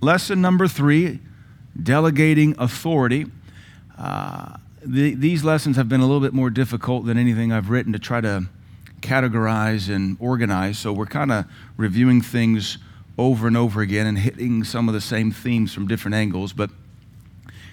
lesson number three delegating authority. Uh, the, these lessons have been a little bit more difficult than anything I've written to try to categorize and organize. So we're kind of reviewing things over and over again and hitting some of the same themes from different angles. But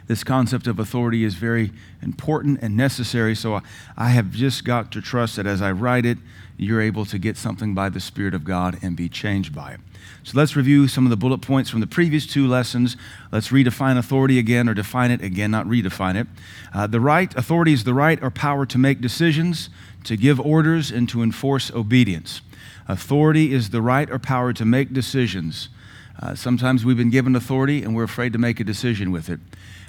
this concept of authority is very important and necessary. So I have just got to trust that as I write it, you're able to get something by the Spirit of God and be changed by it. So let's review some of the bullet points from the previous two lessons. Let's redefine authority again, or define it again, not redefine it. Uh, the right, authority is the right or power to make decisions, to give orders, and to enforce obedience. Authority is the right or power to make decisions. Uh, sometimes we've been given authority and we're afraid to make a decision with it.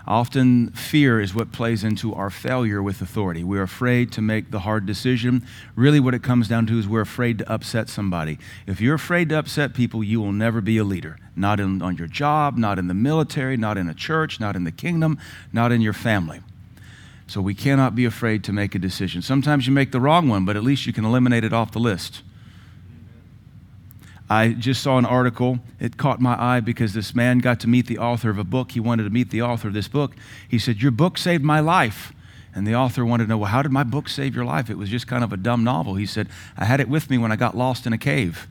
Often, fear is what plays into our failure with authority. We're afraid to make the hard decision. Really, what it comes down to is we're afraid to upset somebody. If you're afraid to upset people, you will never be a leader. Not in, on your job, not in the military, not in a church, not in the kingdom, not in your family. So, we cannot be afraid to make a decision. Sometimes you make the wrong one, but at least you can eliminate it off the list. I just saw an article. It caught my eye because this man got to meet the author of a book. He wanted to meet the author of this book. He said, Your book saved my life. And the author wanted to know, Well, how did my book save your life? It was just kind of a dumb novel. He said, I had it with me when I got lost in a cave.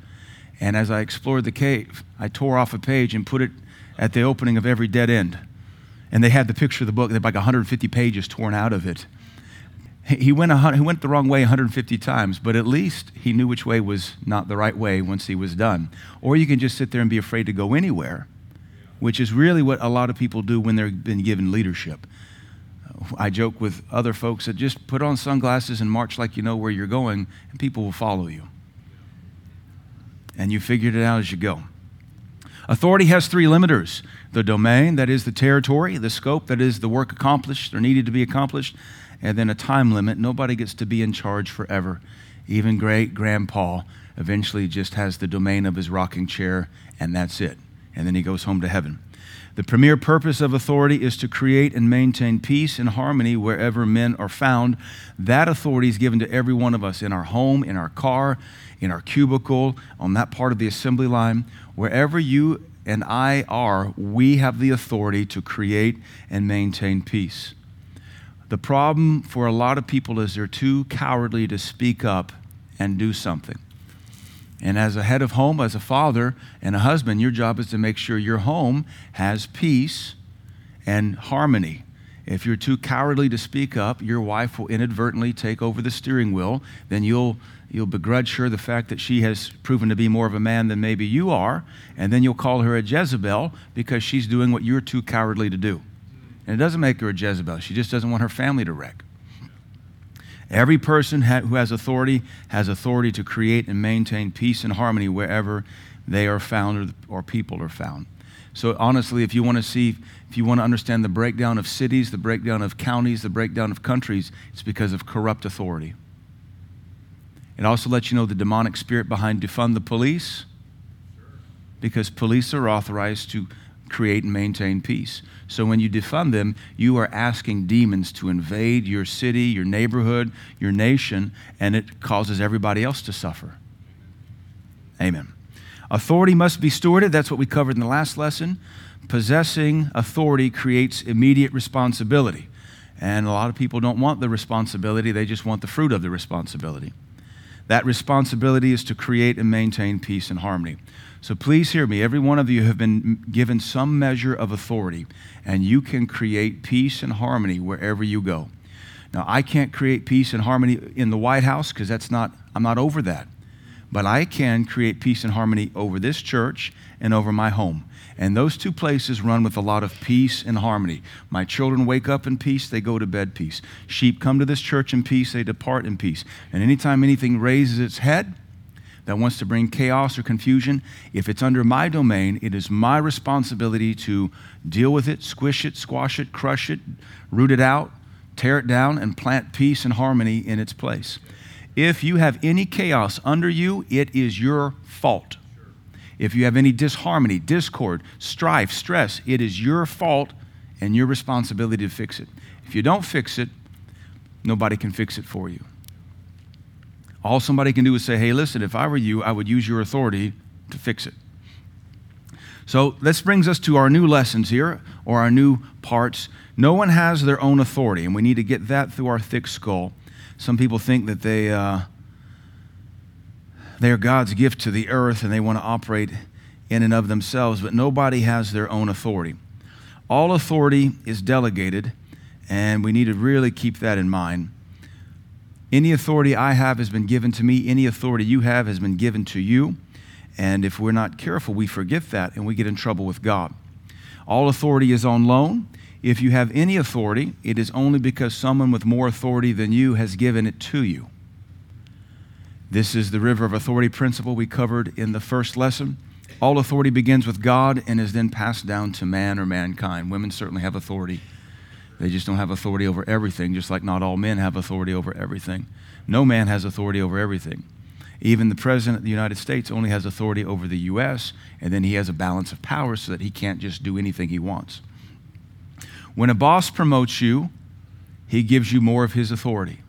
And as I explored the cave, I tore off a page and put it at the opening of every dead end. And they had the picture of the book, they had like 150 pages torn out of it. He went, he went the wrong way 150 times, but at least he knew which way was not the right way once he was done. Or you can just sit there and be afraid to go anywhere, which is really what a lot of people do when they've been given leadership. Uh, I joke with other folks that just put on sunglasses and march like you know where you're going, and people will follow you. And you figured it out as you go. Authority has three limiters the domain, that is the territory, the scope, that is the work accomplished or needed to be accomplished, and then a time limit. Nobody gets to be in charge forever. Even great grandpa eventually just has the domain of his rocking chair, and that's it. And then he goes home to heaven. The premier purpose of authority is to create and maintain peace and harmony wherever men are found. That authority is given to every one of us in our home, in our car, in our cubicle, on that part of the assembly line. Wherever you and I are, we have the authority to create and maintain peace. The problem for a lot of people is they're too cowardly to speak up and do something. And as a head of home, as a father and a husband, your job is to make sure your home has peace and harmony. If you're too cowardly to speak up, your wife will inadvertently take over the steering wheel. Then you'll, you'll begrudge her the fact that she has proven to be more of a man than maybe you are. And then you'll call her a Jezebel because she's doing what you're too cowardly to do. And it doesn't make her a Jezebel. She just doesn't want her family to wreck. Every person who has authority has authority to create and maintain peace and harmony wherever they are found or, or people are found. So, honestly, if you want to see, if you want to understand the breakdown of cities, the breakdown of counties, the breakdown of countries, it's because of corrupt authority. It also lets you know the demonic spirit behind defund the police, because police are authorized to create and maintain peace. So when you defund them, you are asking demons to invade your city, your neighborhood, your nation, and it causes everybody else to suffer. Amen. Authority must be stewarded. That's what we covered in the last lesson. Possessing authority creates immediate responsibility. And a lot of people don't want the responsibility, they just want the fruit of the responsibility. That responsibility is to create and maintain peace and harmony. So please hear me. Every one of you have been given some measure of authority, and you can create peace and harmony wherever you go. Now, I can't create peace and harmony in the White House because that's not, I'm not over that. But I can create peace and harmony over this church and over my home. And those two places run with a lot of peace and harmony. My children wake up in peace, they go to bed peace. Sheep come to this church in peace, they depart in peace. And anytime anything raises its head, that wants to bring chaos or confusion, if it's under my domain, it is my responsibility to deal with it, squish it, squash it, crush it, root it out, tear it down, and plant peace and harmony in its place. If you have any chaos under you, it is your fault. If you have any disharmony, discord, strife, stress, it is your fault and your responsibility to fix it. If you don't fix it, nobody can fix it for you. All somebody can do is say, hey, listen, if I were you, I would use your authority to fix it. So this brings us to our new lessons here, or our new parts. No one has their own authority, and we need to get that through our thick skull. Some people think that they, uh, they are God's gift to the earth and they want to operate in and of themselves, but nobody has their own authority. All authority is delegated, and we need to really keep that in mind. Any authority I have has been given to me, any authority you have has been given to you. And if we're not careful, we forget that and we get in trouble with God. All authority is on loan. If you have any authority, it is only because someone with more authority than you has given it to you. This is the river of authority principle we covered in the first lesson. All authority begins with God and is then passed down to man or mankind. Women certainly have authority. They just don't have authority over everything, just like not all men have authority over everything. No man has authority over everything. Even the President of the United States only has authority over the U.S., and then he has a balance of power so that he can't just do anything he wants. When a boss promotes you, he gives you more of his authority.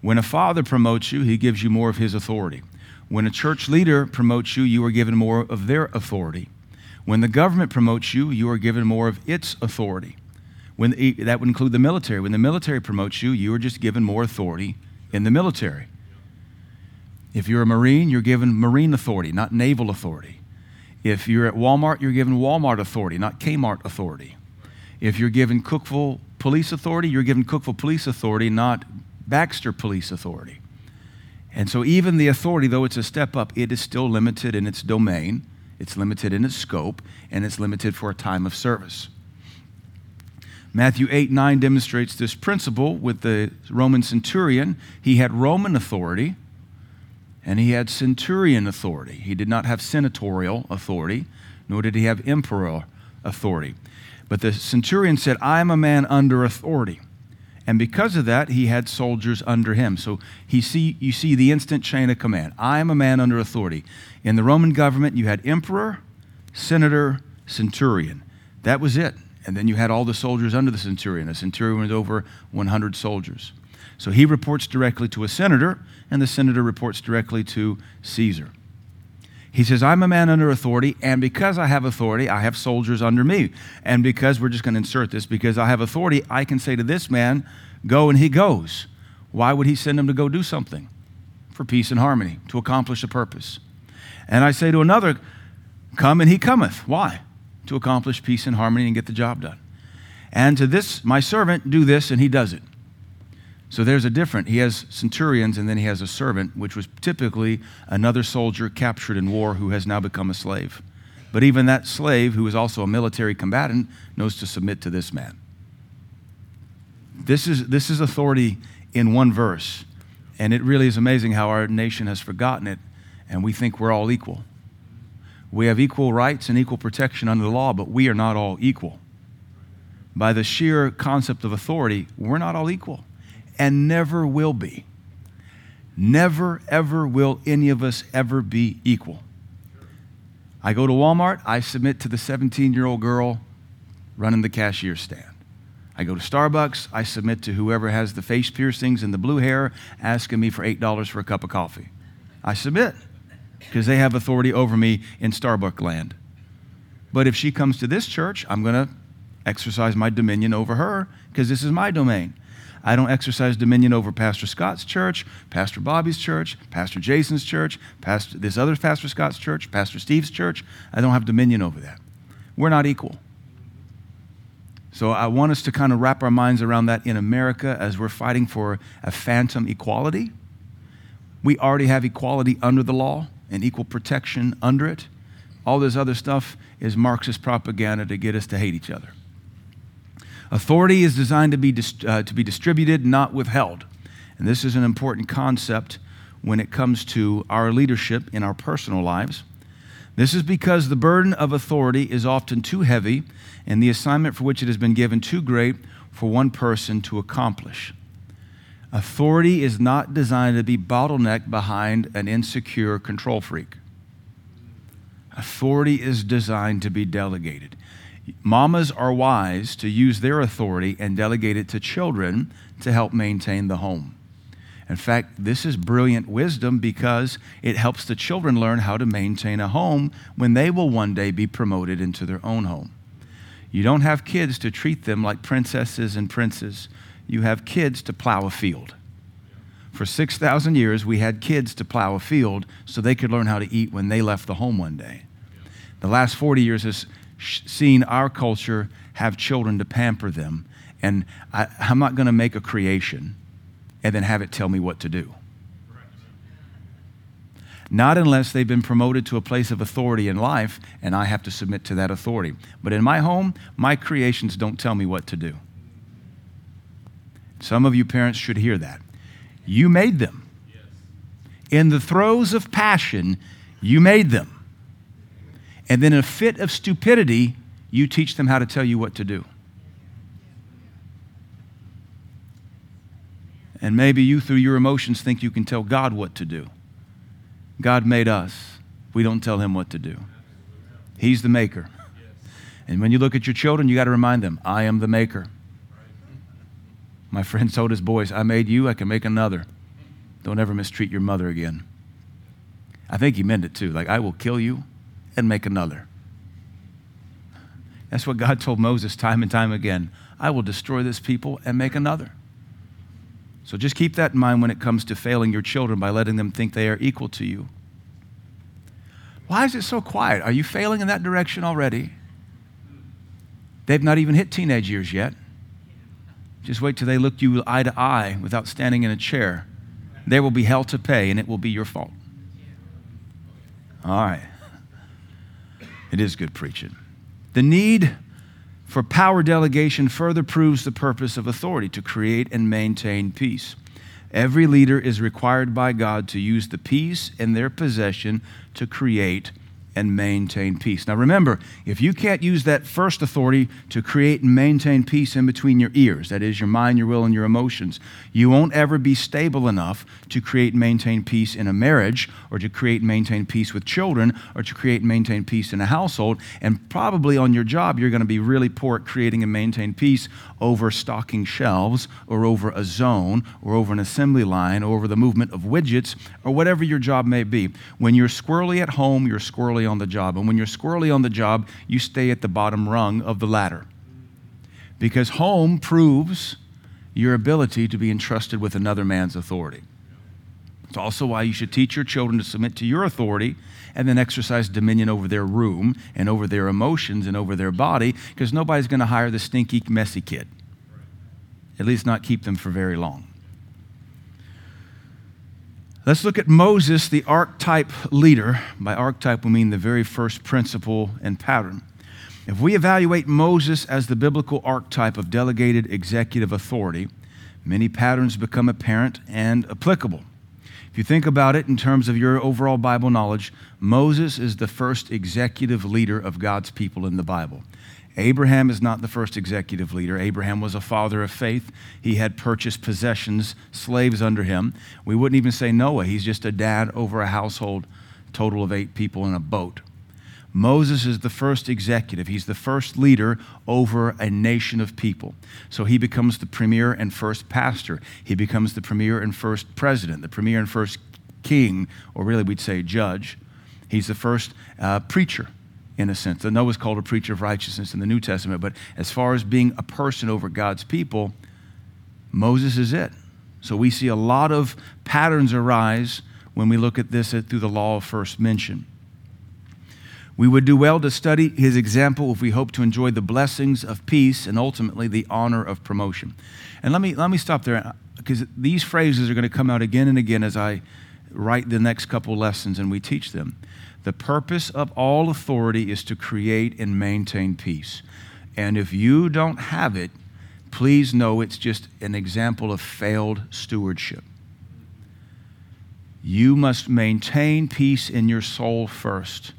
When a father promotes you, he gives you more of his authority. When a church leader promotes you, you are given more of their authority. When the government promotes you, you are given more of its authority. When that would include the military. When the military promotes you, you are just given more authority in the military. If you're a Marine, you're given Marine authority, not naval authority. If you're at Walmart, you're given Walmart authority, not Kmart authority. If you're given Cookeville Police Authority, you're given Cookeville Police Authority, not Baxter Police Authority. And so, even the authority, though it's a step up, it is still limited in its domain, it's limited in its scope, and it's limited for a time of service. Matthew 8 9 demonstrates this principle with the Roman centurion. He had Roman authority and he had centurion authority. He did not have senatorial authority, nor did he have emperor authority. But the centurion said, I am a man under authority. And because of that, he had soldiers under him. So he see, you see the instant chain of command. I am a man under authority. In the Roman government, you had emperor, senator, centurion. That was it. And then you had all the soldiers under the centurion. A centurion was over 100 soldiers. So he reports directly to a senator, and the senator reports directly to Caesar. He says, I'm a man under authority, and because I have authority, I have soldiers under me. And because we're just going to insert this, because I have authority, I can say to this man, Go, and he goes. Why would he send him to go do something? For peace and harmony, to accomplish a purpose. And I say to another, Come, and he cometh. Why? To accomplish peace and harmony and get the job done. And to this, my servant, do this, and he does it. So there's a different. He has centurions and then he has a servant, which was typically another soldier captured in war who has now become a slave. But even that slave, who is also a military combatant, knows to submit to this man. This is, this is authority in one verse. And it really is amazing how our nation has forgotten it, and we think we're all equal. We have equal rights and equal protection under the law, but we are not all equal. By the sheer concept of authority, we're not all equal and never will be. Never, ever will any of us ever be equal. I go to Walmart, I submit to the 17 year old girl running the cashier stand. I go to Starbucks, I submit to whoever has the face piercings and the blue hair asking me for $8 for a cup of coffee. I submit because they have authority over me in Starbucks land. But if she comes to this church, I'm going to exercise my dominion over her because this is my domain. I don't exercise dominion over Pastor Scott's church, Pastor Bobby's church, Pastor Jason's church, Pastor, this other Pastor Scott's church, Pastor Steve's church. I don't have dominion over that. We're not equal. So I want us to kind of wrap our minds around that in America as we're fighting for a phantom equality. We already have equality under the law and equal protection under it. All this other stuff is Marxist propaganda to get us to hate each other. Authority is designed to be, uh, to be distributed, not withheld. And this is an important concept when it comes to our leadership in our personal lives. This is because the burden of authority is often too heavy and the assignment for which it has been given too great for one person to accomplish. Authority is not designed to be bottlenecked behind an insecure control freak. Authority is designed to be delegated. Mamas are wise to use their authority and delegate it to children to help maintain the home. In fact, this is brilliant wisdom because it helps the children learn how to maintain a home when they will one day be promoted into their own home. You don't have kids to treat them like princesses and princes. You have kids to plow a field. For 6,000 years, we had kids to plow a field so they could learn how to eat when they left the home one day. The last 40 years has seen our culture have children to pamper them. And I, am not going to make a creation and then have it tell me what to do. Not unless they've been promoted to a place of authority in life and I have to submit to that authority. But in my home, my creations don't tell me what to do. Some of you parents should hear that. You made them. In the throes of passion, you made them. And then in a fit of stupidity, you teach them how to tell you what to do. And maybe you, through your emotions, think you can tell God what to do. God made us. We don't tell him what to do. He's the maker. And when you look at your children, you got to remind them, I am the maker. My friend told his boys, I made you, I can make another. Don't ever mistreat your mother again. I think he meant it too. Like, I will kill you and make another. That's what God told Moses time and time again. I will destroy this people and make another. So just keep that in mind when it comes to failing your children by letting them think they are equal to you. Why is it so quiet? Are you failing in that direction already? They've not even hit teenage years yet. Just wait till they look you eye to eye without standing in a chair. There will be hell to pay, and it will be your fault. All right. It is good preaching. The need for power delegation further proves the purpose of authority to create and maintain peace. Every leader is required by God to use the peace in their possession to create and maintain peace. Now remember, if you can't use that first authority to create and maintain peace in between your ears, that is your mind, your will, and your emotions, you won't ever be stable enough to create and maintain peace in a marriage, or to create and maintain peace with children, or to create and maintain peace in a household. And probably on your job, you're going to be really poor at creating and maintain peace over stocking shelves, or over a zone, or over an assembly line, or over the movement of widgets, or whatever your job may be. When you're squirrely at home, you're squirrely squirrely on the job. And when you're squirrely on the job, you stay at the bottom rung of the ladder. Because home proves your ability to be entrusted with another man's authority. It's also why you should teach your children to submit to your authority and then exercise dominion over their room and over their emotions and over their body, because nobody's going to hire the stinky, messy kid. At least not keep them for very long. Let's look at Moses, the archetype leader. By archetype, we mean the very first principle and pattern. If we evaluate Moses as the biblical archetype of delegated executive authority, many patterns become apparent and applicable. If you think about it in terms of your overall Bible knowledge, Moses is the first executive leader of God's people in the Bible. Abraham is not the first executive leader. Abraham was a father of faith. He had purchased possessions, slaves under him. We wouldn't even say Noah. He's just a dad over a household, total of eight people in a boat. Moses is the first executive. He's the first leader over a nation of people. So he becomes the premier and first pastor. He becomes the premier and first president, the premier and first king, or really we'd say judge. He's the first uh, preacher in a sense. The Noah's called a preacher of righteousness in the New Testament, but as far as being a person over God's people, Moses is it. So we see a lot of patterns arise when we look at this through the law of first mention. We would do well to study his example if we hope to enjoy the blessings of peace and ultimately the honor of promotion. And let me, let me stop there because these phrases are going to come out again and again as I write the next couple lessons and we teach them. The purpose of all authority is to create and maintain peace. And if you don't have it, please know it's just an example of failed stewardship. You must maintain peace in your soul first.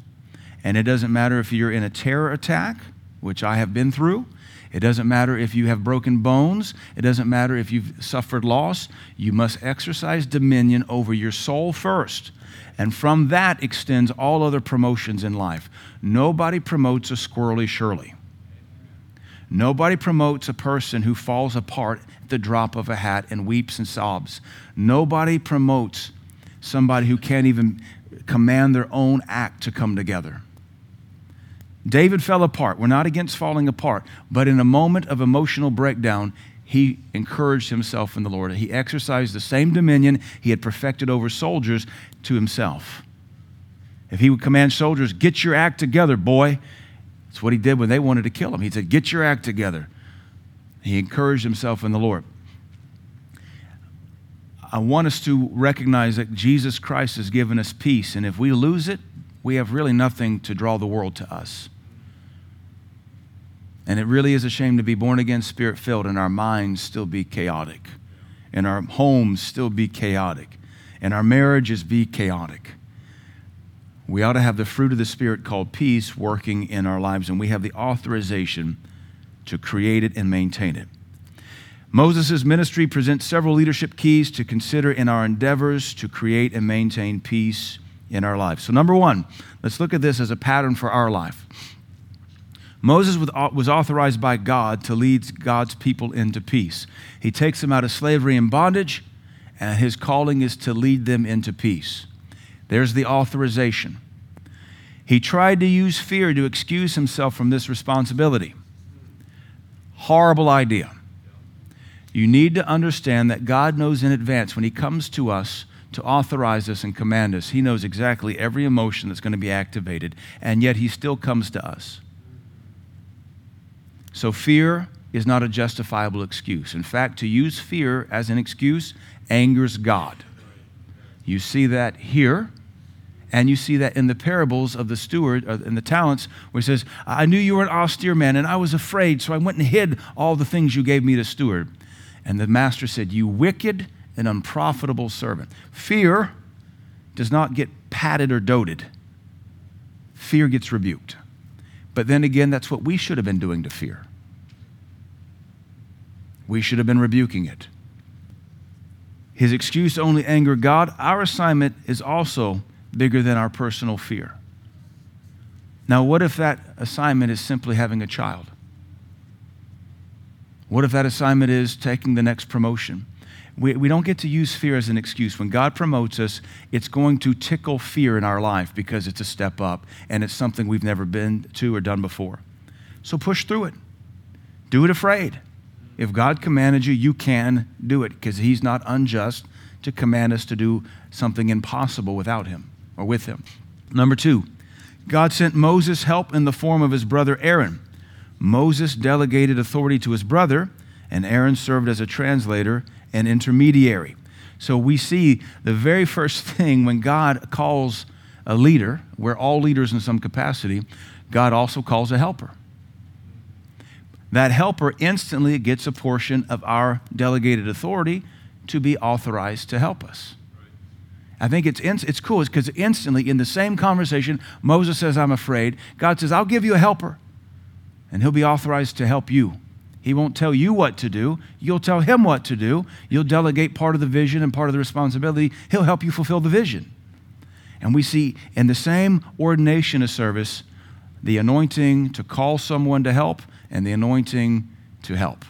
And it doesn't matter if you're in a terror attack, which I have been through. It doesn't matter if you have broken bones. It doesn't matter if you've suffered loss. You must exercise dominion over your soul first. And from that extends all other promotions in life. Nobody promotes a squirrely Shirley. Nobody promotes a person who falls apart at the drop of a hat and weeps and sobs. Nobody promotes somebody who can't even command their own act to come together. David fell apart. We're not against falling apart, but in a moment of emotional breakdown, he encouraged himself in the Lord. He exercised the same dominion he had perfected over soldiers to himself. If he would command soldiers, get your act together, boy. That's what he did when they wanted to kill him. He said, get your act together. He encouraged himself in the Lord. I want us to recognize that Jesus Christ has given us peace, and if we lose it, we have really nothing to draw the world to us. And it really is a shame to be born again, spirit filled, and our minds still be chaotic, and our homes still be chaotic, and our marriages be chaotic. We ought to have the fruit of the Spirit called peace working in our lives, and we have the authorization to create it and maintain it. Moses' ministry presents several leadership keys to consider in our endeavors to create and maintain peace in our life. So, number one, let's look at this as a pattern for our life. Moses was authorized by God to lead God's people into peace. He takes them out of slavery and bondage, and his calling is to lead them into peace. There's the authorization. He tried to use fear to excuse himself from this responsibility. Horrible idea. You need to understand that God knows in advance when He comes to us to authorize us and command us. He knows exactly every emotion that's going to be activated, and yet He still comes to us. So, fear is not a justifiable excuse. In fact, to use fear as an excuse angers God. You see that here, and you see that in the parables of the steward and uh, the talents, where he says, I knew you were an austere man, and I was afraid, so I went and hid all the things you gave me to steward. And the master said, You wicked and unprofitable servant. Fear does not get patted or doted, fear gets rebuked. But then again, that's what we should have been doing to fear. We should have been rebuking it. His excuse only angered God. Our assignment is also bigger than our personal fear. Now, what if that assignment is simply having a child? What if that assignment is taking the next promotion? We, we don't get to use fear as an excuse. When God promotes us, it's going to tickle fear in our life because it's a step up and it's something we've never been to or done before. So push through it. Do it afraid. If God commanded you, you can do it because He's not unjust to command us to do something impossible without Him or with Him. Number two, God sent Moses help in the form of his brother Aaron. Moses delegated authority to his brother, and Aaron served as a translator an intermediary. So we see the very first thing when God calls a leader, we're all leaders in some capacity, God also calls a helper. That helper instantly gets a portion of our delegated authority to be authorized to help us. I think it's, it's cool because instantly in the same conversation, Moses says, I'm afraid. God says, I'll give you a helper, and he'll be authorized to help you. He won't tell you what to do. You'll tell him what to do. You'll delegate part of the vision and part of the responsibility. He'll help you fulfill the vision. And we see in the same ordination of service the anointing to call someone to help and the anointing to help.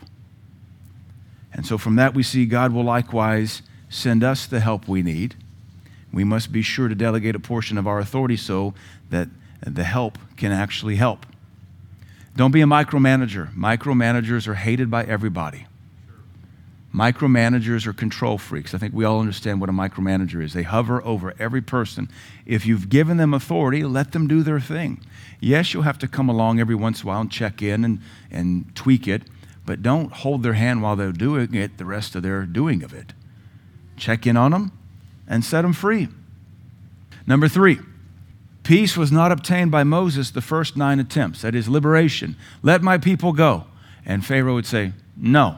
And so from that, we see God will likewise send us the help we need. We must be sure to delegate a portion of our authority so that the help can actually help. Don't be a micromanager. Micromanagers are hated by everybody. Micromanagers are control freaks. I think we all understand what a micromanager is. They hover over every person. If you've given them authority, let them do their thing. Yes, you'll have to come along every once in a while and check in and, and tweak it, but don't hold their hand while they're doing it the rest of their doing of it. Check in on them and set them free. Number three, Peace was not obtained by Moses the first nine attempts. That is liberation. Let my people go. And Pharaoh would say, No.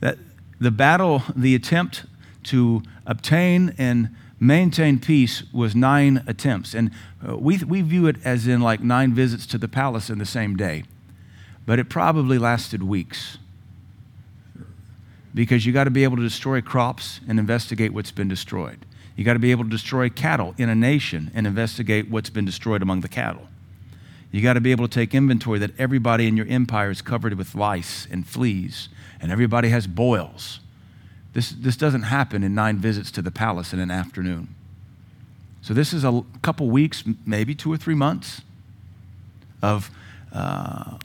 That the battle, the attempt to obtain and maintain peace was nine attempts. And uh, we, we view it as in like nine visits to the palace in the same day. But it probably lasted weeks. Because you got to be able to destroy crops and investigate what's been destroyed. You got to be able to destroy cattle in a nation and investigate what's been destroyed among the cattle. You got to be able to take inventory that everybody in your empire is covered with lice and fleas, and everybody has boils. This, this doesn't happen in nine visits to the palace in an afternoon. So, this is a couple weeks, maybe two or three months of uh,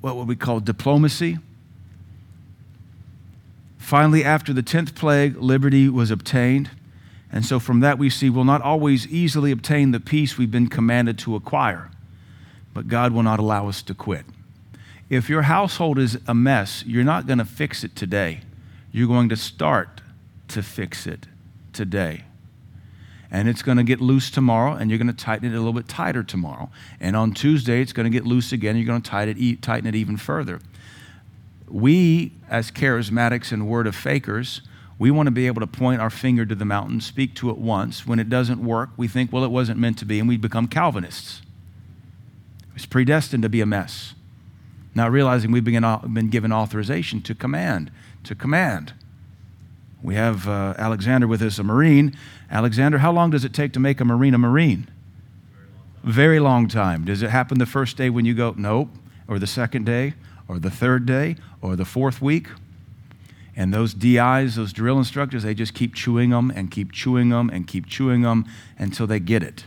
what would we call diplomacy. Finally, after the 10th plague, liberty was obtained. And so from that we see we'll not always easily obtain the peace we've been commanded to acquire, but God will not allow us to quit. If your household is a mess, you're not going to fix it today. You're going to start to fix it today. And it's going to get loose tomorrow, and you're going to tighten it a little bit tighter tomorrow. And on Tuesday, it's going to get loose again, and you're going to tighten it, tighten it even further. We, as charismatics and word of fakers, we want to be able to point our finger to the mountain, speak to it once. When it doesn't work, we think, well, it wasn't meant to be, and we become Calvinists. It's predestined to be a mess. Not realizing we've been given authorization to command, to command. We have uh, Alexander with us, a Marine. Alexander, how long does it take to make a Marine a Marine? Very long time. Does it happen the first day when you go, nope, or the second day, or the third day, or the fourth week? And those DIs, those drill instructors, they just keep chewing them and keep chewing them and keep chewing them until they get it.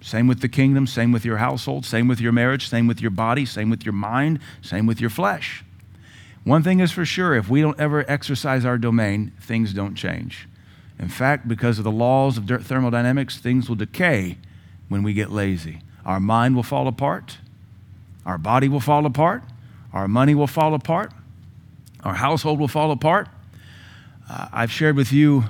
Same with the kingdom, same with your household, same with your marriage, same with your body, same with your mind, same with your flesh. One thing is for sure if we don't ever exercise our domain, things don't change. In fact, because of the laws of thermodynamics, things will decay when we get lazy. Our mind will fall apart, our body will fall apart, our money will fall apart, our household will fall apart. Uh, I've shared with you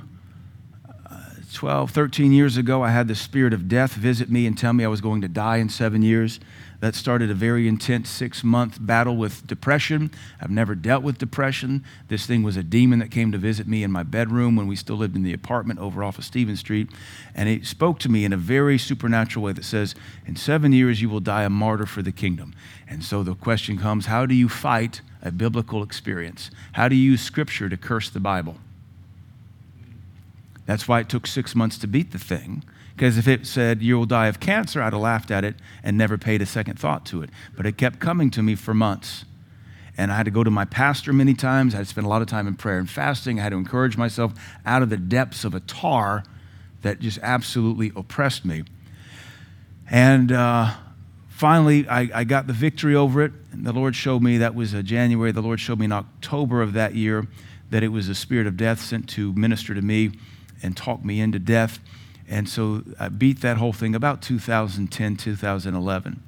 uh, 12, 13 years ago, I had the spirit of death visit me and tell me I was going to die in seven years. That started a very intense six month battle with depression. I've never dealt with depression. This thing was a demon that came to visit me in my bedroom when we still lived in the apartment over off of Stephen Street. And it spoke to me in a very supernatural way that says, In seven years, you will die a martyr for the kingdom. And so the question comes how do you fight a biblical experience? How do you use scripture to curse the Bible? That's why it took six months to beat the thing. Because if it said, you will die of cancer, I'd have laughed at it and never paid a second thought to it. But it kept coming to me for months. And I had to go to my pastor many times. I had to spend a lot of time in prayer and fasting. I had to encourage myself out of the depths of a tar that just absolutely oppressed me. And uh, finally, I, I, got the victory over it. And the Lord showed me that was a January. The Lord showed me in October of that year that it was a spirit of death sent to minister to me and talk me into death. And so I beat that whole thing about 2010, 2011.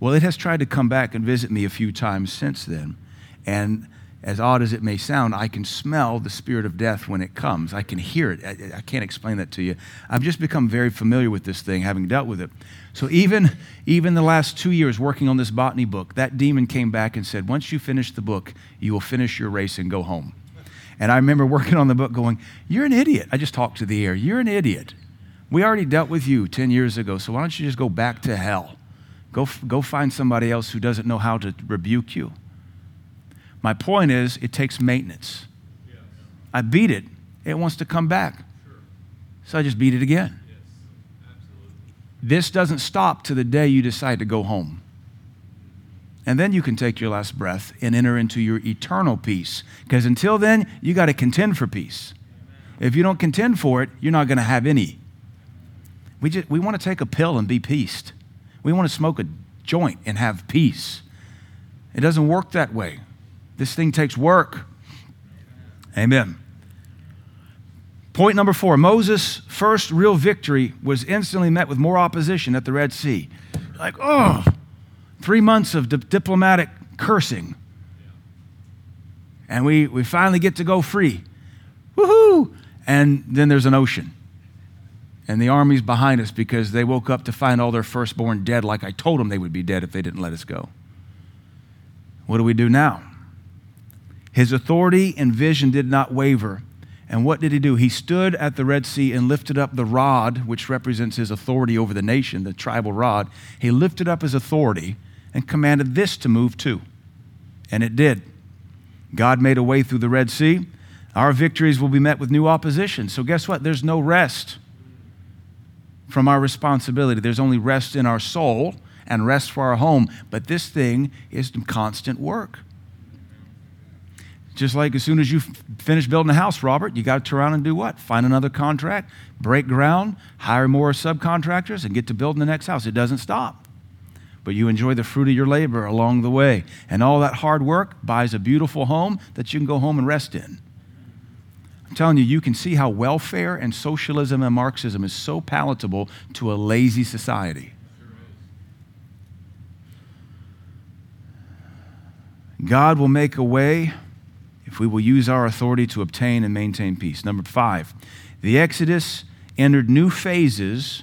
Well, it has tried to come back and visit me a few times since then. And as odd as it may sound, I can smell the spirit of death when it comes. I can hear it. I, I, can't explain that to you. I've just become very familiar with this thing, having dealt with it. So even, even the last two years working on this botany book, that demon came back and said, once you finish the book, you will finish your race and go home. And I remember working on the book going, You're an idiot. I just talked to the air. You're an idiot. We already dealt with you 10 years ago, so why don't you just go back to hell? Go, go find somebody else who doesn't know how to rebuke you. My point is, it takes maintenance. Yes. I beat it, it wants to come back. Sure. So I just beat it again. Yes. This doesn't stop to the day you decide to go home. And then you can take your last breath and enter into your eternal peace. Because until then, you got to contend for peace. Amen. If you don't contend for it, you're not going to have any. We, just, we want to take a pill and be peaced. We want to smoke a joint and have peace. It doesn't work that way. This thing takes work. Amen. Point number four Moses' first real victory was instantly met with more opposition at the Red Sea. Like, oh, three months of di- diplomatic cursing. And we, we finally get to go free. Woohoo! And then there's an ocean and the army's behind us because they woke up to find all their firstborn dead, like I told them they would be dead if they didn't let us go. What do we do now? His authority and vision did not waver. And what did he do? He stood at the Red Sea and lifted up the rod, which represents his authority over the nation, the tribal rod. He lifted up his authority and commanded this to move too. And it did. God made a way through the Red Sea. Our victories will be met with new opposition. So, guess what? There's no rest from our responsibility. There's only rest in our soul and rest for our home, but this thing is constant work. Just like as soon as you finish building a house, Robert, you got to turn around and do what? Find another contract, break ground, hire more subcontractors, and get to building the next house. It doesn't stop. But you enjoy the fruit of your labor along the way. And all that hard work buys a beautiful home that you can go home and rest in. I'm telling you, you can see how welfare and socialism and Marxism is so palatable to a lazy society. God will make a way if we will use our authority to obtain and maintain peace. Number five, the Exodus entered new phases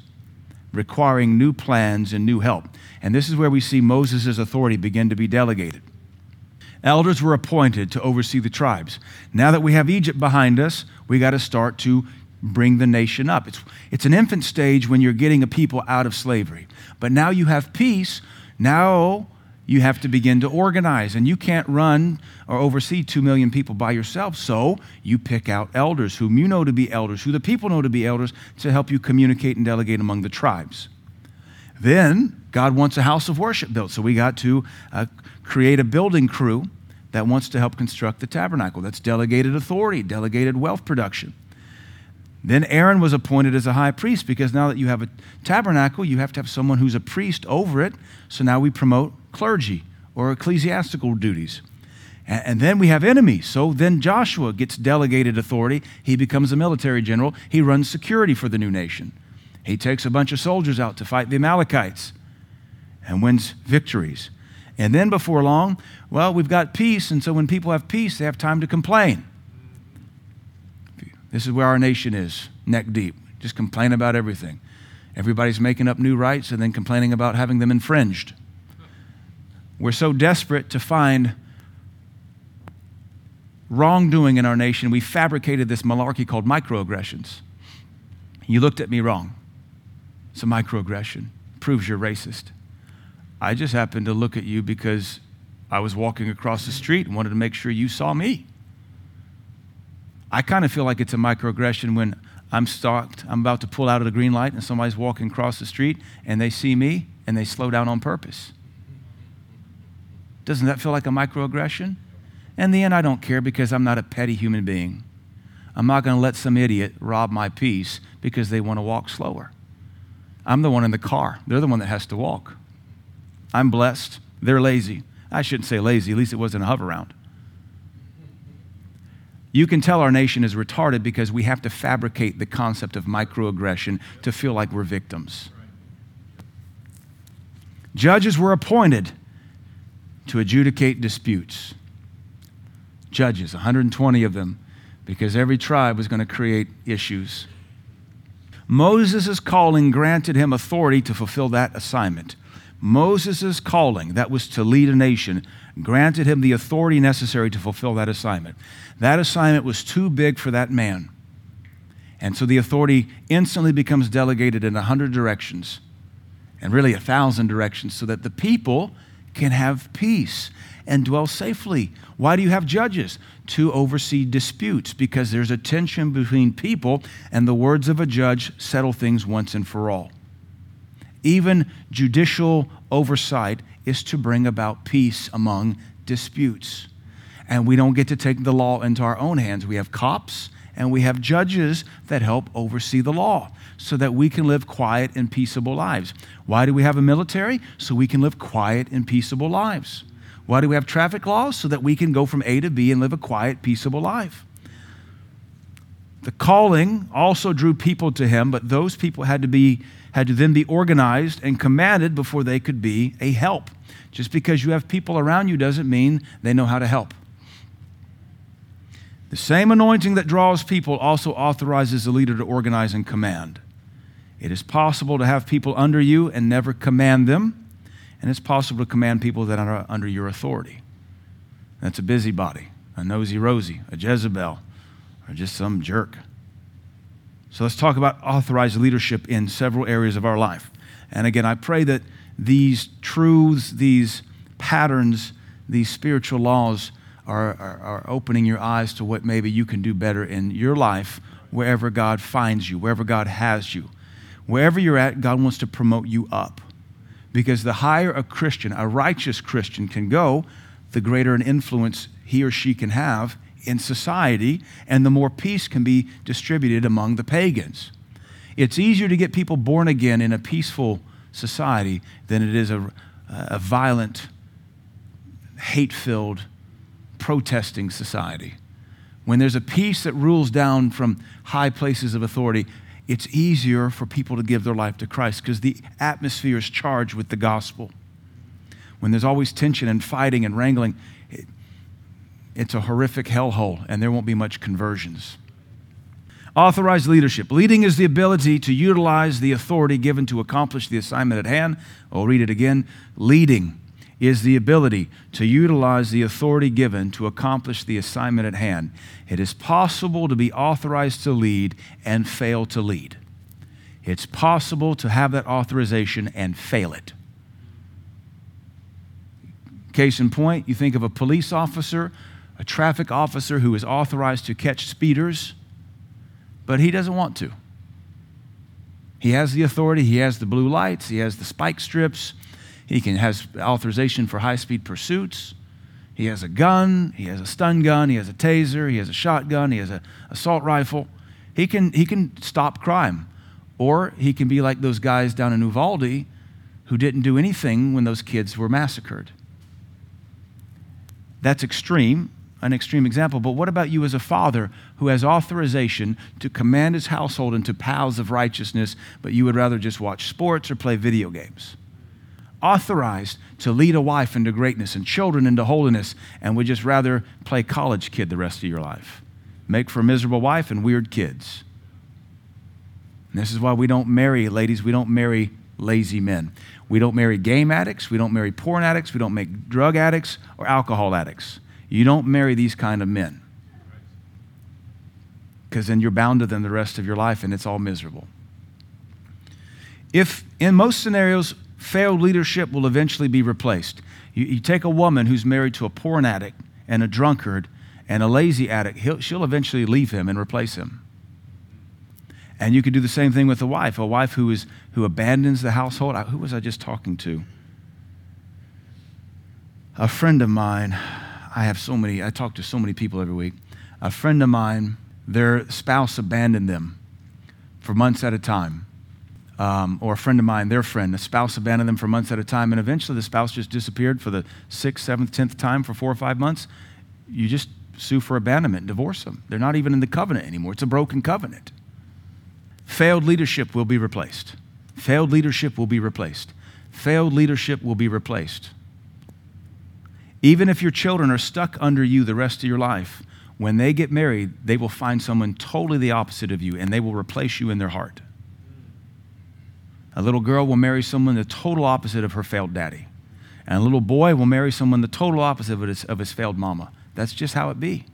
requiring new plans and new help. And this is where we see Moses' authority begin to be delegated. Elders were appointed to oversee the tribes. Now that we have Egypt behind us, we got to start to bring the nation up. It's, it's an infant stage when you're getting a people out of slavery. But now you have peace. Now you have to begin to organize. And you can't run or oversee two million people by yourself. So you pick out elders whom you know to be elders, who the people know to be elders, to help you communicate and delegate among the tribes. Then God wants a house of worship built. So we got to uh, create a building crew that wants to help construct the tabernacle. That's delegated authority, delegated wealth production. Then Aaron was appointed as a high priest because now that you have a tabernacle, you have to have someone who's a priest over it. So now we promote clergy or ecclesiastical duties. And, then we have enemies. So then Joshua gets delegated authority. He becomes a military general. He runs security for the new nation. He takes a bunch of soldiers out to fight the Amalekites and wins victories. And then before long, well, we've got peace. And so when people have peace, they have time to complain. This is where our nation is, neck deep. Just complain about everything. Everybody's making up new rights and then complaining about having them infringed. We're so desperate to find wrongdoing in our nation, we fabricated this malarkey called microaggressions. You looked at me wrong. It's a microaggression. Proves you're racist. I just happened to look at you because I was walking across the street and wanted to make sure you saw me. I kind of feel like it's a microaggression when I'm stopped, I'm about to pull out of the green light, and somebody's walking across the street and they see me and they slow down on purpose. Doesn't that feel like a microaggression? In the end, I don't care because I'm not a petty human being. I'm not going to let some idiot rob my peace because they want to walk slower. I'm the one in the car. They're the one that has to walk. I'm blessed. They're lazy. I shouldn't say lazy, at least it wasn't a Hoveround. You can tell our nation is retarded because we have to fabricate the concept of microaggression to feel like we're victims. Judges were appointed to adjudicate disputes judges, 120 of them, because every tribe was going to create issues. Moses' calling granted him authority to fulfill that assignment. Moses' calling, that was to lead a nation, granted him the authority necessary to fulfill that assignment. That assignment was too big for that man. And so the authority instantly becomes delegated in a hundred directions, and really a thousand directions, so that the people can have peace and dwell safely. Why do you have judges? To oversee disputes, because there's a tension between people, and the words of a judge settle things once and for all. Even judicial oversight is to bring about peace among disputes. And we don't get to take the law into our own hands. We have cops and we have judges that help oversee the law so that we can live quiet and peaceable lives. Why do we have a military? So we can live quiet and peaceable lives. Why do we have traffic laws? So that we can go from A to B and live a quiet, peaceable life. The calling also drew people to him, but those people had to be had to then be organized and commanded before they could be a help. Just because you have people around you doesn't mean they know how to help. The same anointing that draws people also authorizes the leader to organize and command. It is possible to have people under you and never command them and it's possible to command people that are under your authority. That's a busybody, a nosy Rosie, a Jezebel, or just some jerk. So let's talk about authorized leadership in several areas of our life. And again, I pray that these truths, these patterns, these spiritual laws are, are, are, opening your eyes to what maybe you can do better in your life wherever God finds you, wherever God has you. Wherever you're at, God wants to promote you up. Because the higher a Christian, a righteous Christian, can go, the greater an influence he or she can have in society, and the more peace can be distributed among the pagans. It's easier to get people born again in a peaceful society than it is a, a violent, hate filled, protesting society. When there's a peace that rules down from high places of authority, it's easier for people to give their life to Christ because the atmosphere is charged with the gospel. When there's always tension and fighting and wrangling, it's a horrific hellhole and there won't be much conversions. Authorized leadership. Leading is the ability to utilize the authority given to accomplish the assignment at hand. I'll read it again. Leading is the ability to utilize the authority given to accomplish the assignment at hand. It is possible to be authorized to lead and fail to lead. It's possible to have that authorization and fail it. Case in point, you think of a police officer, a traffic officer who is authorized to catch speeders, but he doesn't want to. He has the authority, he has the blue lights, he has the spike strips, he can, has authorization for high speed pursuits. He has a gun, he has a stun gun, he has a taser, he has a shotgun, he has an assault rifle. He can, he can stop crime. Or he can be like those guys down in Uvalde who didn't do anything when those kids were massacred. That's extreme, an extreme example. But what about you as a father who has authorization to command his household into paths of righteousness, but you would rather just watch sports or play video games? authorized to lead a wife into greatness and children into holiness, and would just rather play college kid the rest of your life. Make for a miserable wife and weird kids. And this is why we don't marry, ladies, we don't marry lazy men. We don't marry game addicts, we don't marry porn addicts, we don't make drug addicts or alcohol addicts. You don't marry these kind of men. Because then you're bound to them the rest of your life and it's all miserable. If in most scenarios failed leadership will eventually be replaced. You, you, take a woman who's married to a porn addict and a drunkard and a lazy addict, she'll eventually leave him and replace him. And you could do the same thing with a wife, a wife who, is, who abandons the household. Who was I just talking to? A friend of mine, I have so many, I talk to so many people every week. A friend of mine, their spouse abandoned them for months at a time um, or a friend of mine, their friend, a spouse abandoned them for months at a time, and eventually the spouse just disappeared for the sixth, seventh, tenth time for four or five months. You just sue for abandonment divorce them. They're not even in the covenant anymore. It's a broken covenant. Failed leadership will be replaced. Failed leadership will be replaced. Failed leadership will be replaced. Even if your children are stuck under you the rest of your life, when they get married, they will find someone totally the opposite of you and they will replace you in their heart. A little girl will marry someone the total opposite of her failed daddy. And a little boy will marry someone the total opposite of his, of his failed mama. That's just how it be.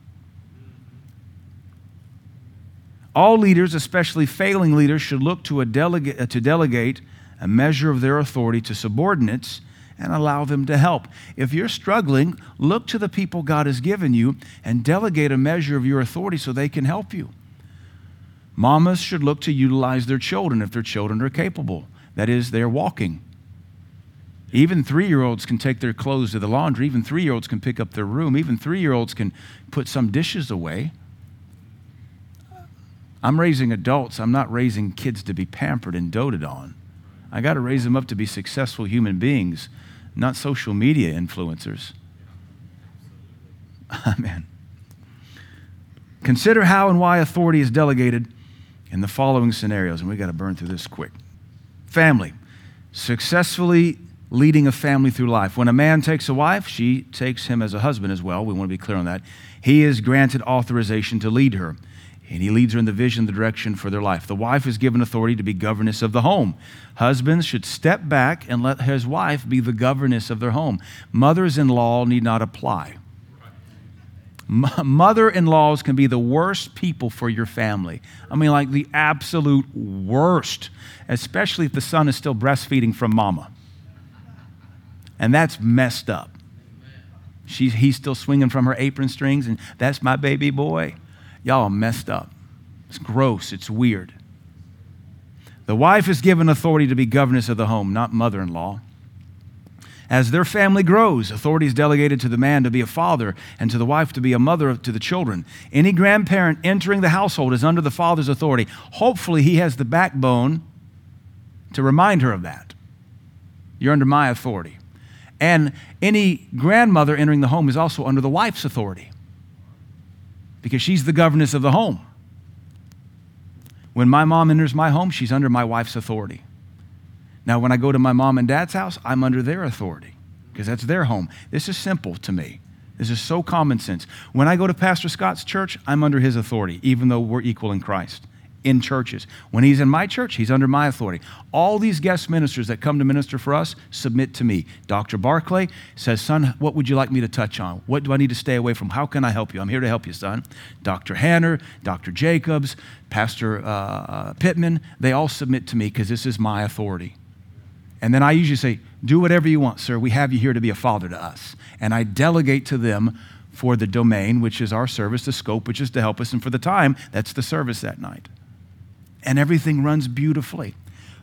All leaders, especially failing leaders, should look to, to delegate a measure of their authority to subordinates and allow them to help. If you're struggling, look to the people God has given you and delegate a measure of your authority so they can help you. Mamas should look to utilize their children if their children are capable. That is, they're walking. Even three year olds can take their clothes to the laundry. Even three year olds can pick up their room. Even three year olds can put some dishes away. I'm raising adults. I'm not raising kids to be pampered and doted on. I got to raise them up to be successful human beings, not social media influencers. Ah, Amen. Consider how and why authority is delegated in the following scenarios, and we got to burn through this quick. Family. Successfully leading a family through life. When a man takes a wife, she takes him as a husband as well. We want to be clear on that. He is granted authorization to lead her, and he leads her in the vision, the direction for their life. The wife is given authority to be governess of the home. Husbands should step back and let his wife be the governess of their home. Mothers in law need not apply. Mother in laws can be the worst people for your family. I mean, like the absolute worst, especially if the son is still breastfeeding from mama. And that's messed up. She's, he's still swinging from her apron strings, and that's my baby boy. Y'all are messed up. It's gross. It's weird. The wife is given authority to be governess of the home, not mother in law. As their family grows, authority is delegated to the man to be a father and to the wife to be a mother to the children. Any grandparent entering the household is under the father's authority. Hopefully, he has the backbone to remind her of that. You're under my authority. And any grandmother entering the home is also under the wife's authority because she's the governess of the home. When my mom enters my home, she's under my wife's authority. Now, when I go to my mom and dad's house, I'm under their authority because that's their home. This is simple to me. This is so common sense. When I go to Pastor Scott's church, I'm under his authority, even though we're equal in Christ in churches. When he's in my church, he's under my authority. All these guest ministers that come to minister for us submit to me. Dr. Barclay says, Son, what would you like me to touch on? What do I need to stay away from? How can I help you? I'm here to help you, son. Dr. Hanner, Dr. Jacobs, Pastor uh, uh, Pittman, they all submit to me because this is my authority. And then I usually say, Do whatever you want, sir. We have you here to be a father to us. And I delegate to them for the domain, which is our service, the scope, which is to help us, and for the time, that's the service that night and everything runs beautifully.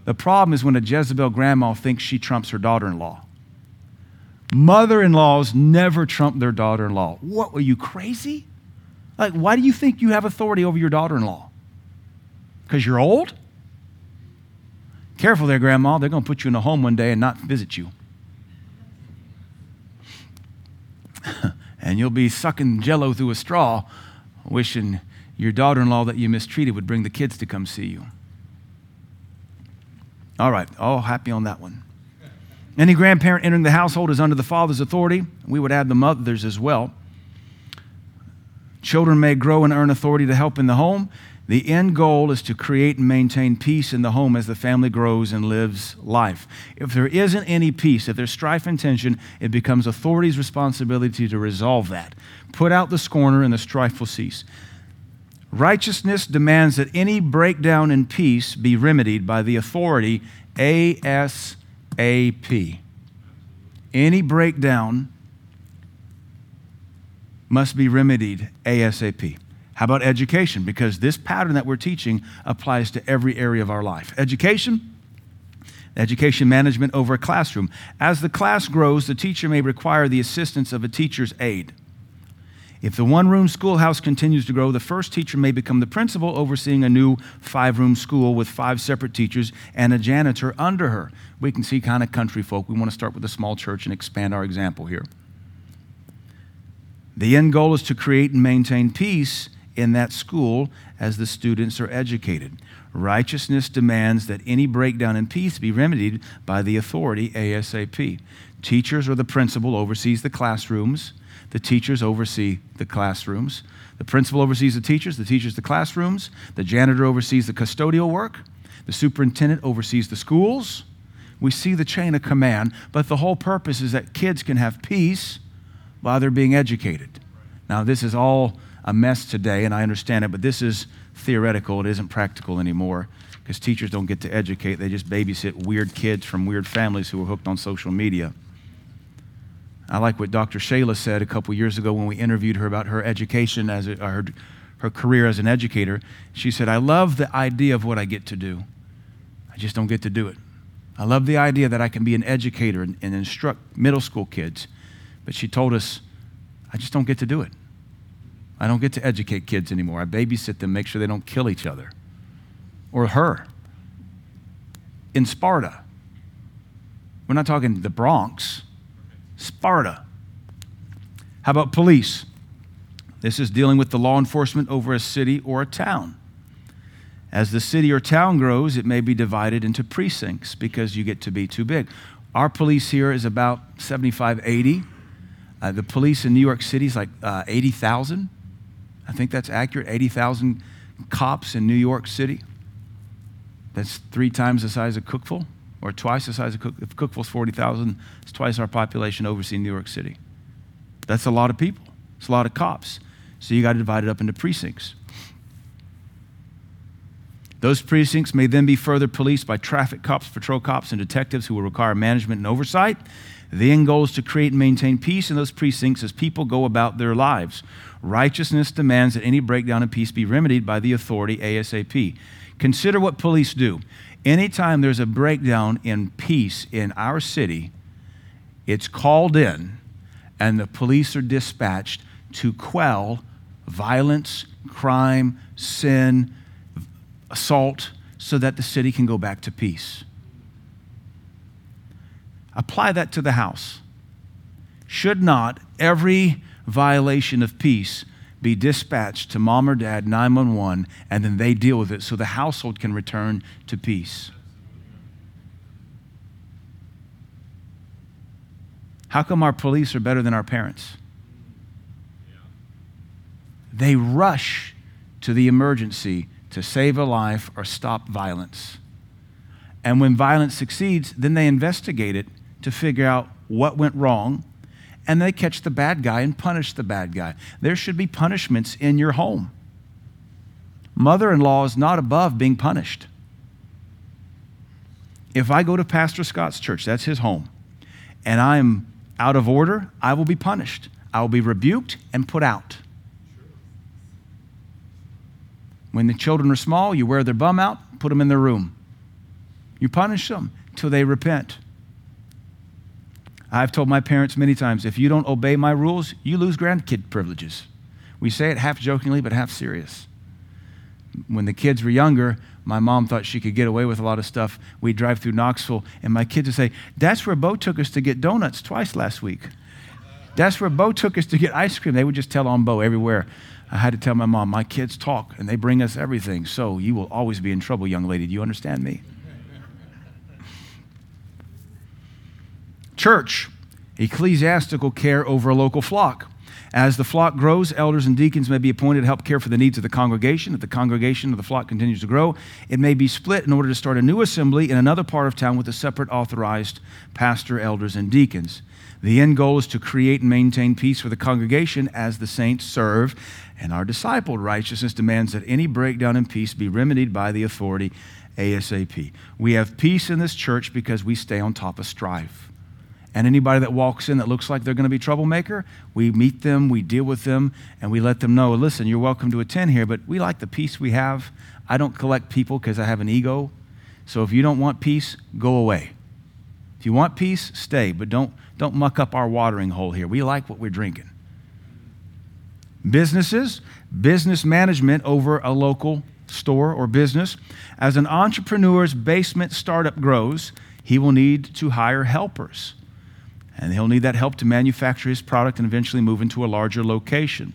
The problem is when a Jezebel grandma thinks she trumps her daughter in law. Mother in laws never trump their daughter in law. What, are you crazy? Like, why do you think you have authority over your daughter in law? Because you're old? Careful there, Grandma. They're going to put you in a home one day and not visit you. and you'll be sucking jello through a straw, wishing your daughter in law that you mistreated would bring the kids to come see you. All right, all happy on that one. Any grandparent entering the household is under the father's authority. We would add the mothers as well. Children may grow and earn authority to help in the home. The end goal is to create and maintain peace in the home as the family grows and lives life. If there isn't any peace, if there's strife and tension, it becomes authority's responsibility to resolve that. Put out the scorner and the strife will cease. Righteousness demands that any breakdown in peace be remedied by the authority ASAP. Any breakdown must be remedied ASAP. How about education? Because this pattern that we're teaching applies to every area of our life. Education, education management over a classroom. As the class grows, the teacher may require the assistance of a teacher's aide. If the one room schoolhouse continues to grow, the first teacher may become the principal, overseeing a new five room school with five separate teachers and a janitor under her. We can see kind of country folk. We want to start with a small church and expand our example here. The end goal is to create and maintain peace in that school as the students are educated. Righteousness demands that any breakdown in peace be remedied by the authority ASAP. Teachers or the principal oversees the classrooms the teachers oversee the classrooms. The principal oversees the teachers, the teachers the classrooms. The janitor oversees the custodial work. The superintendent oversees the schools. We see the chain of command, but the whole purpose is that kids can have peace while they're being educated. Now, this is all a mess today, and I understand it, but this is theoretical. It isn't practical anymore because teachers don't get to educate, they just babysit weird kids from weird families who are hooked on social media. I like what Dr. Shayla said a couple years ago when we interviewed her about her education as a, her, her career as an educator. She said, I love the idea of what I get to do. I just don't get to do it. I love the idea that I can be an educator and, and instruct middle school kids. But she told us, I just don't get to do it. I don't get to educate kids anymore. I babysit them, make sure they don't kill each other or her. In Sparta, we're not talking the Bronx. Sparta. How about police? This is dealing with the law enforcement over a city or a town. As the city or town grows, it may be divided into precincts because you get to be too big. Our police here is about 75, 80. Uh, the police in New York City is like uh, 80,000. I think that's accurate 80,000 cops in New York City. That's three times the size of Cookeville or twice the size of Cook. If Cookeville's 40,000, it's twice our population overseeing New York City. That's a lot of people. It's a lot of cops. So you got to divide it up into precincts. Those precincts may then be further policed by traffic cops, patrol cops, and detectives who will require management and oversight. The end goal is to create and maintain peace in those precincts as people go about their lives. Righteousness demands that any breakdown of peace be remedied by the authority ASAP. Consider what police do. Anytime there's a breakdown in peace in our city, it's called in and the police are dispatched to quell violence, crime, sin, assault, so that the city can go back to peace. Apply that to the house. Should not every violation of peace be dispatched to mom or dad 911 and then they deal with it so the household can return to peace? How come our police are better than our parents? They rush to the emergency to save a life or stop violence. And when violence succeeds, then they investigate it to figure out what went wrong and they catch the bad guy and punish the bad guy. There should be punishments in your home. Mother in law is not above being punished. If I go to Pastor Scott's church, that's his home, and I'm out of order, I will be punished. I will be rebuked and put out. When the children are small, you wear their bum out, put them in their room. You punish them till they repent. I've told my parents many times if you don't obey my rules, you lose grandkid privileges. We say it half jokingly, but half serious. When the kids were younger, my mom thought she could get away with a lot of stuff. We'd drive through Knoxville, and my kids would say, That's where Bo took us to get donuts twice last week. That's where Bo took us to get ice cream. They would just tell on Bo everywhere. I had to tell my mom, My kids talk, and they bring us everything. So you will always be in trouble, young lady. Do you understand me? Church, ecclesiastical care over a local flock. As the flock grows, elders and deacons may be appointed to help care for the needs of the congregation. If the congregation of the flock continues to grow, it may be split in order to start a new assembly in another part of town with a separate authorized pastor, elders, and deacons. The end goal is to create and maintain peace for the congregation as the saints serve and our discipled. Righteousness demands that any breakdown in peace be remedied by the authority ASAP. We have peace in this church because we stay on top of strife. And anybody that walks in that looks like they're going to be troublemaker, we meet them, we deal with them, and we let them know, listen, you're welcome to attend here, but we like the peace we have. I don't collect people because I have an ego. So if you don't want peace, go away. If you want peace, stay, but don't, don't muck up our watering hole here. We like what we're drinking. Businesses, business management over a local store or business. As an entrepreneur's basement startup grows, he will need to hire helpers and he'll need that help to manufacture his product and eventually move into a larger location.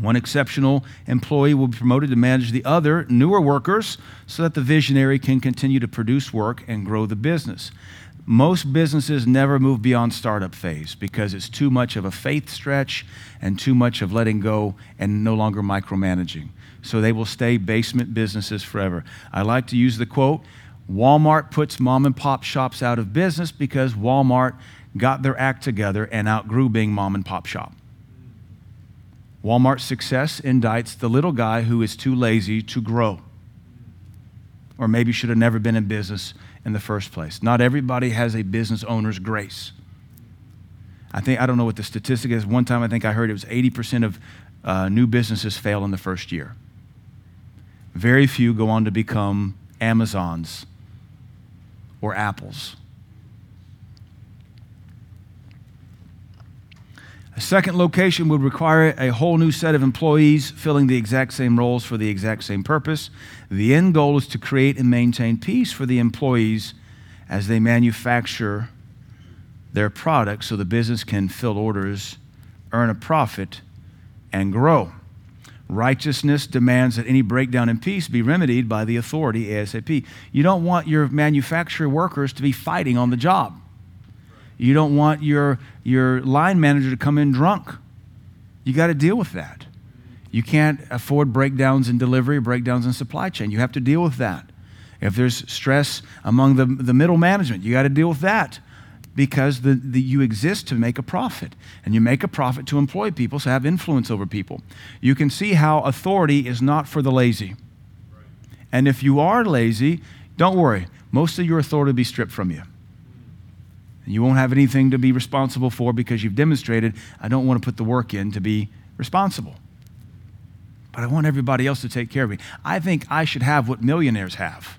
One exceptional employee will be promoted to manage the other newer workers so that the visionary can continue to produce work and grow the business. Most businesses never move beyond startup phase because it's too much of a faith stretch and too much of letting go and no longer micromanaging. So they will stay basement businesses forever. I like to use the quote Walmart puts mom and pop shops out of business because Walmart got their act together and outgrew being mom and pop shop. Walmart's success indicts the little guy who is too lazy to grow, or maybe should have never been in business in the first place. Not everybody has a business owner's grace. I think, I don't know what the statistic is. One time I think I heard it was 80% of uh, new businesses fail in the first year. Very few go on to become Amazons or apples. A second location would require a whole new set of employees filling the exact same roles for the exact same purpose. The end goal is to create and maintain peace for the employees as they manufacture their products so the business can fill orders, earn a profit, and grow. Righteousness demands that any breakdown in peace be remedied by the authority ASAP. You don't want your manufacturer workers to be fighting on the job. You don't want your, your line manager to come in drunk. You got to deal with that. You can't afford breakdowns in delivery, breakdowns in supply chain. You have to deal with that. If there's stress among the, the middle management, you got to deal with that because the, the, you exist to make a profit. And you make a profit to employ people, so have influence over people. You can see how authority is not for the lazy. And if you are lazy, don't worry, most of your authority will be stripped from you. And you won't have anything to be responsible for because you've demonstrated, I don't want to put the work in to be responsible. But I want everybody else to take care of me. I think I should have what millionaires have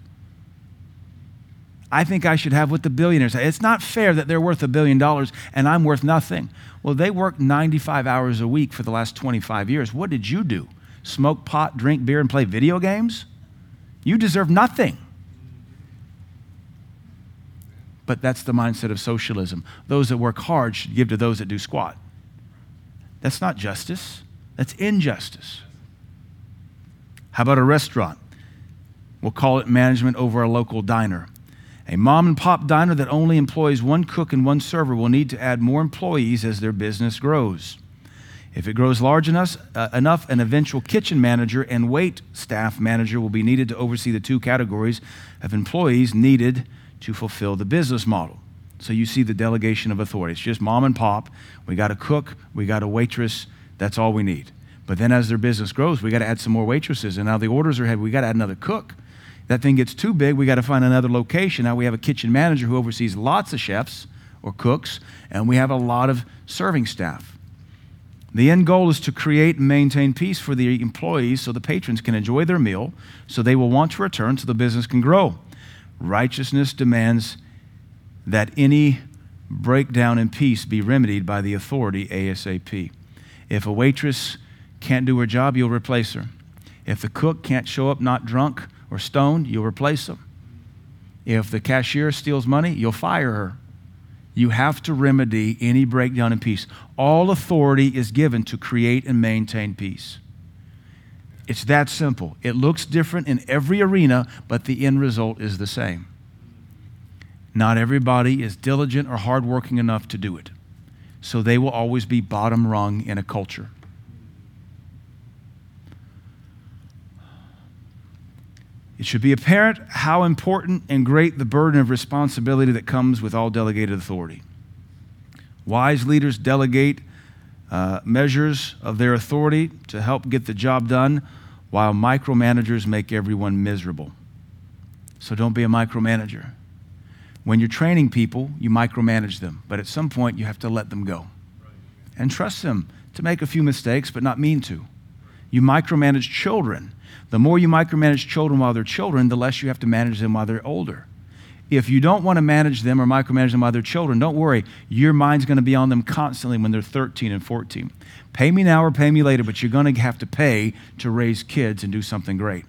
I think I should have what the billionaires have. It's not fair that they're worth a billion dollars and I'm worth nothing. Well, they worked 95 hours a week for the last 25 years. What did you do? Smoke pot, drink beer, and play video games? You deserve nothing. But that's the mindset of socialism. Those that work hard should give to those that do squat. That's not justice, that's injustice. How about a restaurant? We'll call it management over a local diner. A mom and pop diner that only employs one cook and one server will need to add more employees as their business grows. If it grows large enough, uh, enough, an eventual kitchen manager and wait staff manager will be needed to oversee the two categories of employees needed to fulfill the business model. So you see the delegation of authority. It's just mom and pop. We got a cook, we got a waitress. That's all we need. But then as their business grows, we got to add some more waitresses. And now the orders are heavy. We got to add another cook. That thing gets too big, we got to find another location. Now we have a kitchen manager who oversees lots of chefs or cooks, and we have a lot of serving staff. The end goal is to create and maintain peace for the employees so the patrons can enjoy their meal, so they will want to return, so the business can grow. Righteousness demands that any breakdown in peace be remedied by the authority ASAP. If a waitress can't do her job, you'll replace her. If the cook can't show up not drunk or stoned, you'll replace them. If the cashier steals money, you'll fire her. You have to remedy any breakdown in peace. All authority is given to create and maintain peace. It's that simple. It looks different in every arena, but the end result is the same. Not everybody is diligent or hardworking enough to do it. So they will always be bottom rung in a culture. It should be apparent how important and great the burden of responsibility that comes with all delegated authority. Wise leaders delegate uh, measures of their authority to help get the job done, while micromanagers make everyone miserable. So don't be a micromanager. When you're training people, you micromanage them, but at some point you have to let them go and trust them to make a few mistakes, but not mean to. You micromanage children the more you micromanage children while they're children, the less you have to manage them while they're older. If you don't want to manage them or micromanage them while they're children, don't worry. Your mind's going to be on them constantly when they're 13 and 14. Pay me now or pay me later, but you're going to have to pay to raise kids and do something great.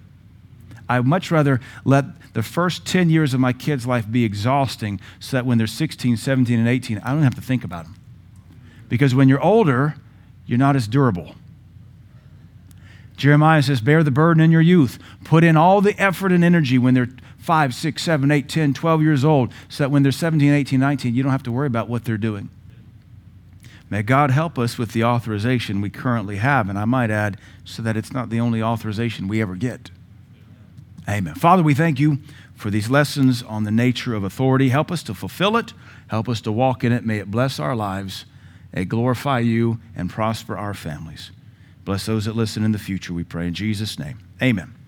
I'd much rather let the first 10 years of my kids' life be exhausting so that when they're 16, 17, and 18, I don't have to think about them. Because when you're older, you're not as durable. Jeremiah says, Bear the burden in your youth. Put in all the effort and energy when they're 5, 6, 7, 8, 10, 12 years old, so that when they're 17, 18, 19, you don't have to worry about what they're doing. May God help us with the authorization we currently have, and I might add, so that it's not the only authorization we ever get. Amen. Father, we thank you for these lessons on the nature of authority. Help us to fulfill it, help us to walk in it. May it bless our lives, it glorify you, and prosper our families. Bless those that listen in the future, we pray in Jesus' name. Amen.